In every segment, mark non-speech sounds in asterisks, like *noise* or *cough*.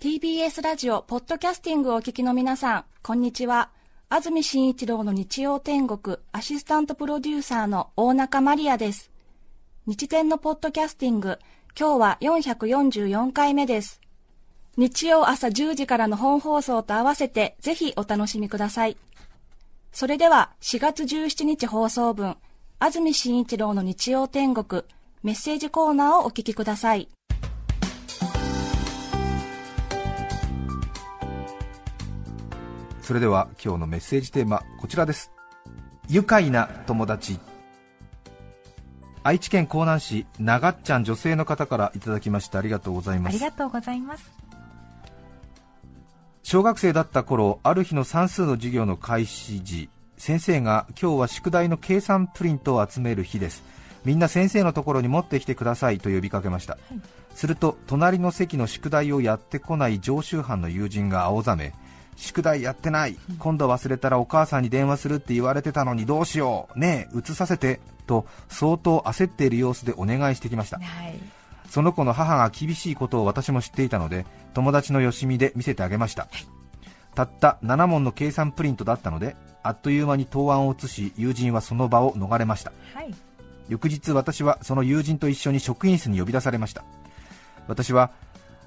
TBS ラジオポッドキャスティングをお聞きの皆さんこんにちは安住紳一郎の日曜天国アシスタントプロデューサーの大中マリアです日天のポッドキャスティング今日は444回目です日曜朝10時からの本放送と合わせてぜひお楽しみくださいそれでは4月17日放送分安住紳一郎の日曜天国メッセージコーナーをお聞きください。それでは今日のメッセージテーマこちらです。愉快な友達。愛知県江南市長っちゃん女性の方からいただきましてありがとうございます。ありがとうございます。小学生だった頃ある日の算数の授業の開始時先生が今日は宿題の計算プリントを集める日ですみんな先生のところに持ってきてくださいと呼びかけました、はい、すると隣の席の宿題をやってこない常習犯の友人が青ざめ宿題やってない、今度忘れたらお母さんに電話するって言われてたのにどうしよう、ねえ、移させてと相当焦っている様子でお願いしてきました、はい、その子の母が厳しいことを私も知っていたので友達のよしみで見せてあげました、はい、たった7問の計算プリントだったのであっという間に答案を移し友人はその場を逃れました、はい、翌日私はその友人と一緒に職員室に呼び出されました。私は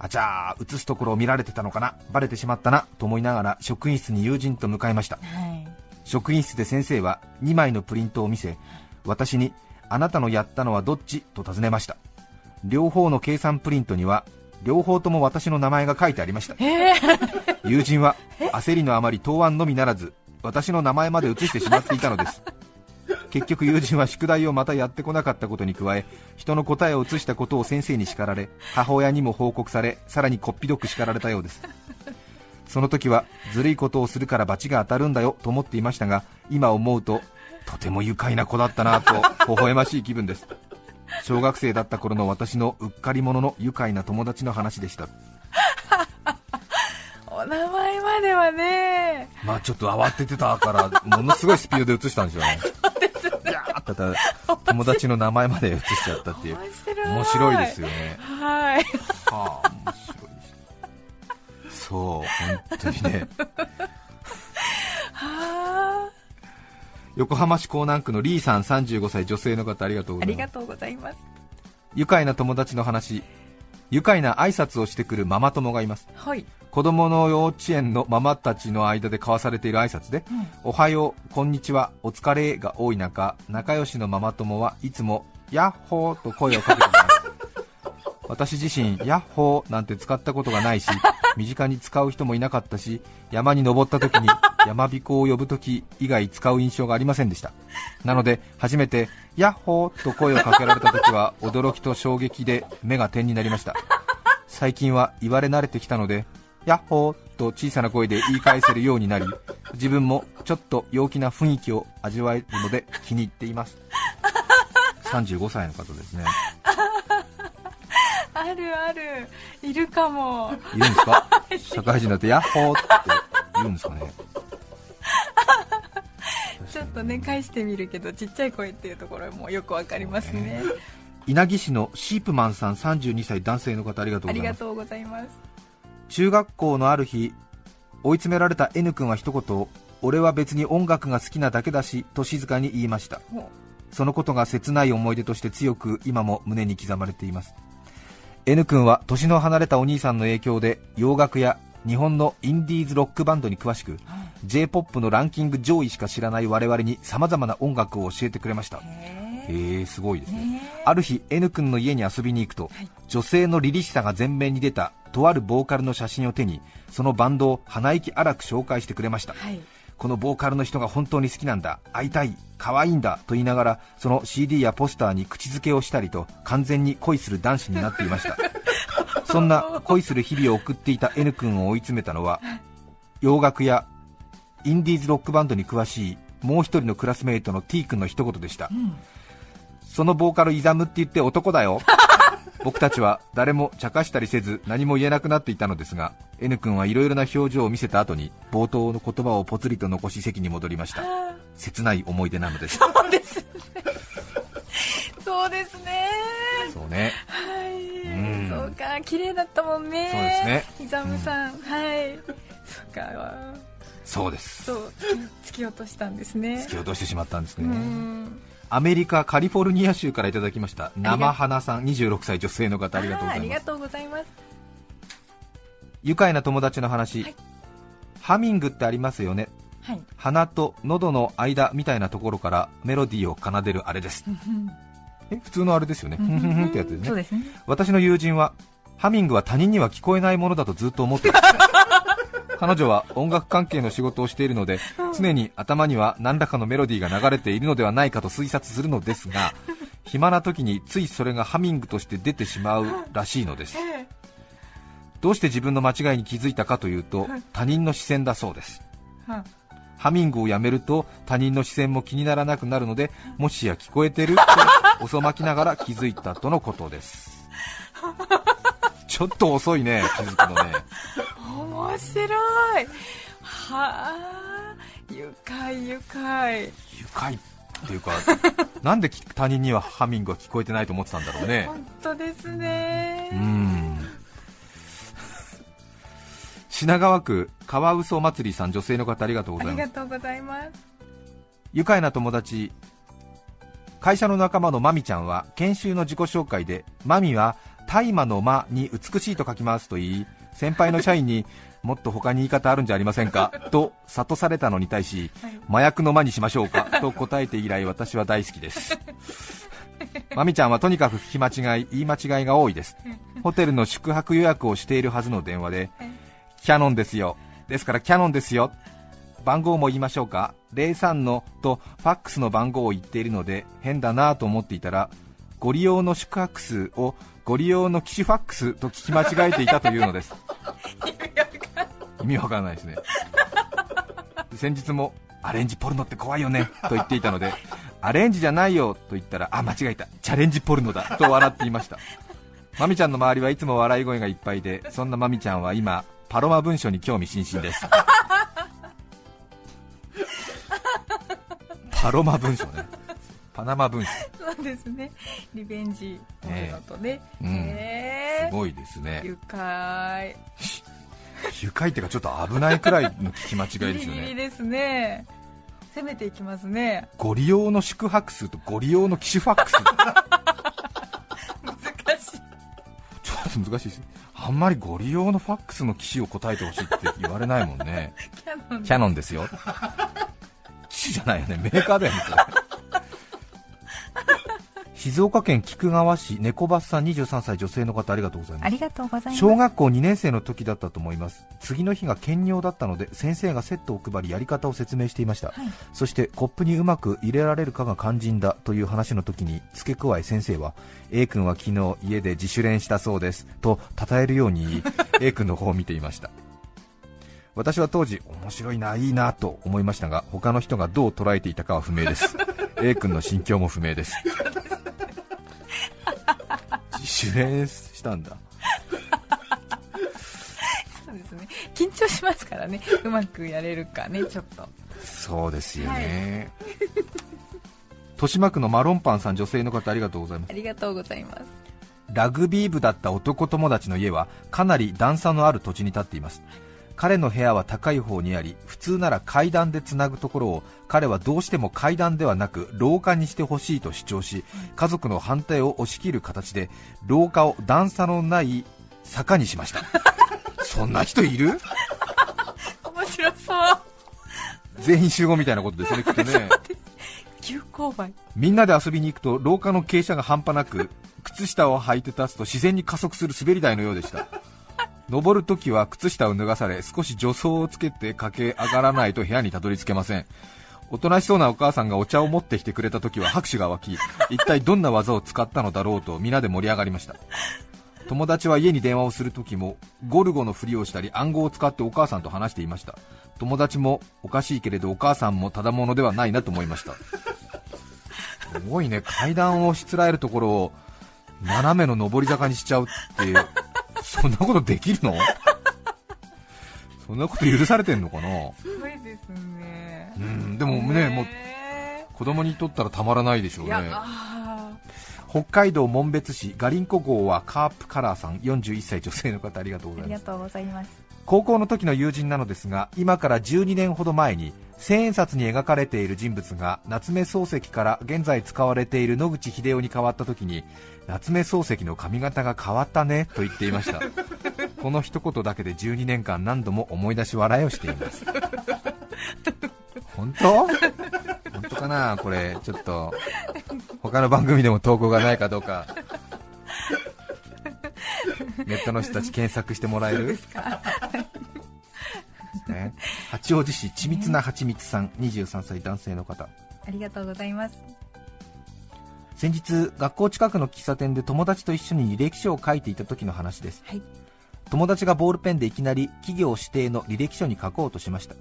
あちゃー映すところを見られてたのかな?バレてしまったなと思いながら職員室に友人と向かいました、はい、職員室で先生は2枚のプリントを見せ私にあなたのやったのはどっち？と尋ねました。両方の計算プリントには両方とも私の名前が書いてありました、えー、友人は焦りのあまり答案のみならず私の名前まで写してしまっていたのです結局友人は宿題をまたやってこなかったことに加え人の答えを写したことを先生に叱られ母親にも報告されさらにこっぴどく叱られたようです。その時はずるいことをするから罰が当たるんだよと思っていましたが今思うととても愉快な子だったなと微笑ましい気分です。小学生だった頃の私のうっかり者の愉快な友達の話でした。*laughs* お名前まではね。まあちょっと慌ててたからものすごいスピードで映したんですよねただ友達の名前まで映しちゃったっていう。面白い。ですよね。はい。はあ面白いそう本当にね。*laughs* はあ。横浜市港南区のリーさん35歳女性の方ありがとうございます。ありがとうございます。愉快な友達の話愉快な挨拶をしてくるママ友がいます、はい、子供の幼稚園のママたちの間で交わされている挨拶で、うん、おはよう、こんにちは、お疲れが多い中、仲良しのママ友はいつもヤッホーと声をかけています。*laughs* 私自身、ヤッホーなんて使ったことがないし、身近に使う人もいなかったし、山に登った時に山彦を呼ぶ時以外使う印象がありませんでした。なので、初めてヤッホーと声をかけられた時は驚きと衝撃で目が点になりました。最近は言われ慣れてきたので、ヤッホーと小さな声で言い返せるようになり自分もちょっと陽気な雰囲気を味わえるので気に入っています。35歳の方ですね。あるある。いるかも。いるんですか？*laughs* 社会人になってヤッホーって言うんですかね？ちょっとね返してみるけどちっちゃい声っていうところもよくわかりますね。稲城市のシープマンさん32歳男性の方ありがとうございます。中学校のある日追い詰められた N 君は一言俺は別に音楽が好きなだけだしと静かに言いました。そのことが切ない思い出として強く今も胸に刻まれています。N 君は年の離れたお兄さんの影響で洋楽や日本のインディーズロックバンドに詳しく J−POP のランキング上位しか知らない我々にさまざまな音楽を教えてくれました。へえすごいですね。ある日 N 君の家に遊びに行くと、はい、女性の凛々しさが前面に出たとあるボーカルの写真を手にそのバンドを鼻息荒く紹介してくれました、はい、このボーカルの人が本当に好きなんだ会いたい可愛いんだと言いながらその CD やポスターに口づけをしたりと完全に恋する男子になっていました。*laughs* そんな恋する日々を送っていた N 君を追い詰めたのは洋楽やインディーズロックバンドに詳しいもう一人のクラスメイトの T 君の一言でした、うん、そのボーカルイザムって言って男だよ。*laughs* 僕たちは誰も茶化したりせず何も言えなくなっていたのですが N 君はいろいろな表情を見せた後に冒頭の言葉をぽつりと残し席に戻りました。*laughs* 切ない思い出なのです。そうですね。そうですね。そうね。はい、うん。そうか。綺麗だったもんね。そうですね。イザムさん、はい。そうかそうです。そう突き落としたんですね。突き落としてしまったんですうねん。アメリカカリフォルニア州からいただきました。生花さん26歳女性の方ありがとうございます。あーありがとうございます。愉快な友達の話、はい。ハミングってありますよね。はい。鼻と喉の間みたいなところからメロディーを奏でるあれです。*laughs* え普通のあれですよね。ふんふんふんってやつですね。ね。私の友人はハミングは他人には聞こえないものだとずっと思ってた彼女は音楽関係の仕事をしているので常に頭には何らかのメロディーが流れているのではないかと推察するのですが *laughs* 暇な時についそれがハミングとして出てしまうらしいのです。えどうして自分の間違いに気づいたかというと他人の視線だそうです。ハミングをやめると他人の視線も気にならなくなるのでもしや聞こえてると *laughs* 遅まきながら気づいたとのことです。*laughs* ちょっと遅いね気づくのね面白い。はあ愉快愉快。愉快っていうか *laughs* なんで他人にはハミングは聞こえてないと思ってたんだろうね。本当ですね。うーん。品川区カワウソ祭りさん女性の方ありがとうごあざいます。りがとうございます。愉快な友達会社の仲間のマミちゃんは研修の自己紹介でマミは大麻の間に美しいと書きますと言い先輩の社員にもっと他に言い方あるんじゃありませんか？*laughs* と諭されたのに対しはい。麻薬の間にしましょうか？*laughs* と答えて以来私は大好きです。マミちゃんはとにかく聞き間違い言い間違いが多いです。ホテルの宿泊予約をしているはずの電話でキャノンですよ。ですからキャノンですよ。番号も言いましょうか？03のとファックスの番号を言っているので変だなと思っていたらご利用の宿泊数をご利用の機種ファックスと聞き間違えていたというのです *laughs* 意味わからないですね。先日もアレンジポルノって怖いよねと言っていたのでアレンジじゃないよと言ったらあ間違えた。チャレンジポルノだと笑っていました。マミちゃんの周りはいつも笑い声がいっぱいでそんなマミちゃんは今パロマ文書に興味津々です。パロマ文書ね。パナマ文書そうですね。リベンジポルノとね。うん。へえすごいですね。愉快。*laughs* 愉快っていうかちょっっと危ないくらいの聞き間違いですギよね。リギリですね。攻めていきますね。ご利用の宿泊数とご利用の機種ファックス。難しい。ちょっと難しいです。あんまりご利用のファックスの機種を答えてほしいって言われないもんね。*laughs* キャノンキャノンですよ。機種じゃないよね。メーカーだよね静岡県菊川市猫バスさん23歳女性の方ありがとうございます。ありがとうございます。小学校2年生の時だったと思います。次の日が兼尿だったので先生がセットを配りやり方を説明していました、そしてコップにうまく入れられるかが肝心だという話の時に付け加え先生は A 君は昨日家で自主練したそうですと称えるように言い *laughs* A 君の方を見ていました。私は当時面白いないいなと思いましたが他の人がどう捉えていたかは不明です。A 君の心境も不明です自主練したんだ。そうですね。緊張しますからね。うまくやれるかねちょっと。そうですよね、豊島区のマロンパンさん女性の方ありがとうございます。ありがとうございます。ラグビー部だった男友達の家はかなり段差のある土地に立っています彼の部屋は高い方にあり普通なら階段でつなぐところを彼はどうしても階段ではなく廊下にしてほしいと主張し家族の反対を押し切る形で廊下を段差のない坂にしました。*laughs* そんな人いる？面白そう。全員集合みたいなことですね *laughs* きっとね。急勾配。みんなで遊びに行くと廊下の傾斜が半端なく靴下を履いて立つと自然に加速する滑り台のようでした登るときは靴下を脱がされ少し助走をつけて駆け上がらないと部屋にたどり着けません。おとなしそうなお母さんがお茶を持ってきてくれたときは拍手が湧き一体どんな技を使ったのだろうと皆で盛り上がりました。友達は家に電話をするときもゴルゴのふりをしたり暗号を使ってお母さんと話していました。友達もおかしいけれどお母さんもただものではないなと思いました。すごいね。階段をしつらえるところを斜めの上り坂にしちゃうっていうそんなことできるの？*laughs* そんなこと許されてんのかな？すごいですね。うんでもねもうへ子供にとったらたまらないでしょうね。あ北海道紋別市ガリンコ号はカープカラーさん41歳女性の方ありがとうございます。ありがとうございます。高校の時の友人なのですが今から12年ほど前に千円札に描かれている人物が夏目漱石から現在使われている野口英世に変わった時に夏目漱石の髪型が変わったねと言っていました。*laughs* この一言だけで12年間何度も思い出し笑いをしています。本当？本当かな？これちょっと他の番組でも投稿がないかどうか。*laughs* ネットの人たち検索してもらえる？ね、八王子市緻密なはちみつさん23歳男性の方。ありがとうございます。先日学校近くの喫茶店で友達と一緒に履歴書を書いていた時の話です、はい。友達がボールペンでいきなり企業指定の履歴書に書こうとしました。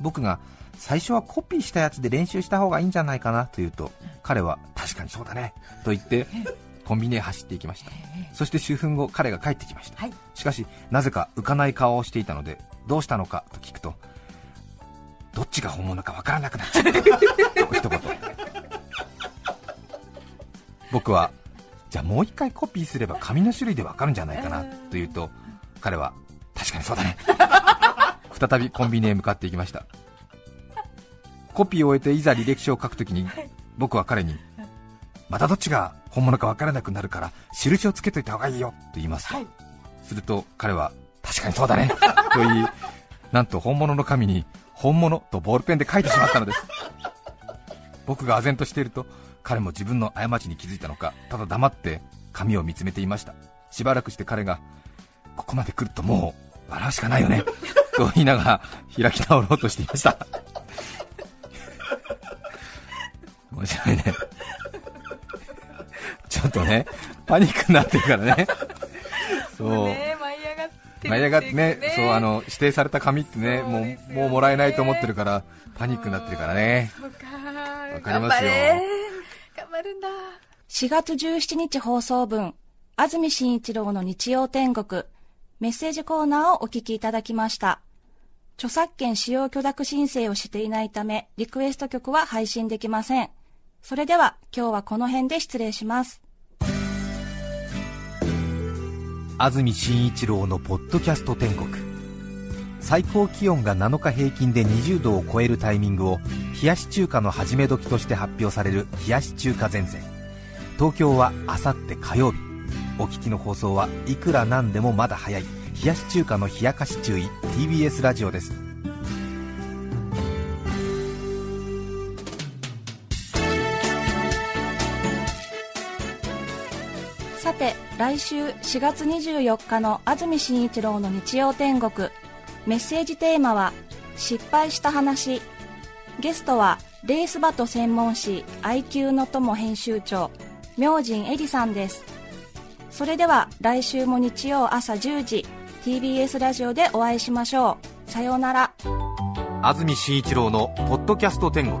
僕が最初はコピーしたやつで練習した方がいいんじゃないかなと言うと彼は確かにそうだねと言って *laughs* コンビニへ走っていきました。そして数分後彼が帰ってきました、はい。しかしなぜか浮かない顔をしていたのでどうしたのかと聞くとどっちが本物かわからなくなっちゃったと一言僕はじゃあもう一回コピーすれば紙の種類でわかるんじゃないかなと言うと彼は確かにそうだね。再びコンビニへ向かっていきました。コピーを終えていざ履歴書を書くときに僕は彼にまたどっちが本物かわからなくなるから印をつけといた方がいいよと言います、はい。すると彼は確かにそうだね。と言いなんと本物の紙に本物とボールペンで書いてしまったのです。*laughs* 僕が唖然としていると彼も自分の過ちに気づいたのかただ黙って紙を見つめていました。しばらくして彼がここまで来るともう笑うしかないよね *laughs* と言いながら開き直ろうとしていました。*laughs* 面白いね。ちょっとねパニックになってるからね。そう。ね舞い上がってね。ていうそうあの指定された紙ってねもうもうもらえないと思ってるからパニックになってるからね。そうか。わかりますよ。頑張れ。頑張るんだ。4月17日放送分、安住紳一郎の日曜天国、メッセージコーナーをお聞きいただきました。著作権使用許諾申請をしていないため、リクエスト曲は配信できません。それでは、今日はこの辺で失礼します。安住紳一郎のポッドキャスト天国。最高気温が7日平均で20度を超えるタイミングを冷やし中華の始め時として発表される冷やし中華前線。東京はあさって火曜日。お聞きの放送はいくらなんでもまだ早い。冷やし中華の冷やかし注意。TBS ラジオです。て、来週4月24日の安住紳一郎の日曜天国、メッセージテーマは、失敗した話。ゲストは、レースバト専門誌 IQ の友編集長、明神エリさんです。それでは、来週も日曜朝10時、TBS ラジオでお会いしましょう。さようなら。安住紳一郎の「ポッドキャスト天国」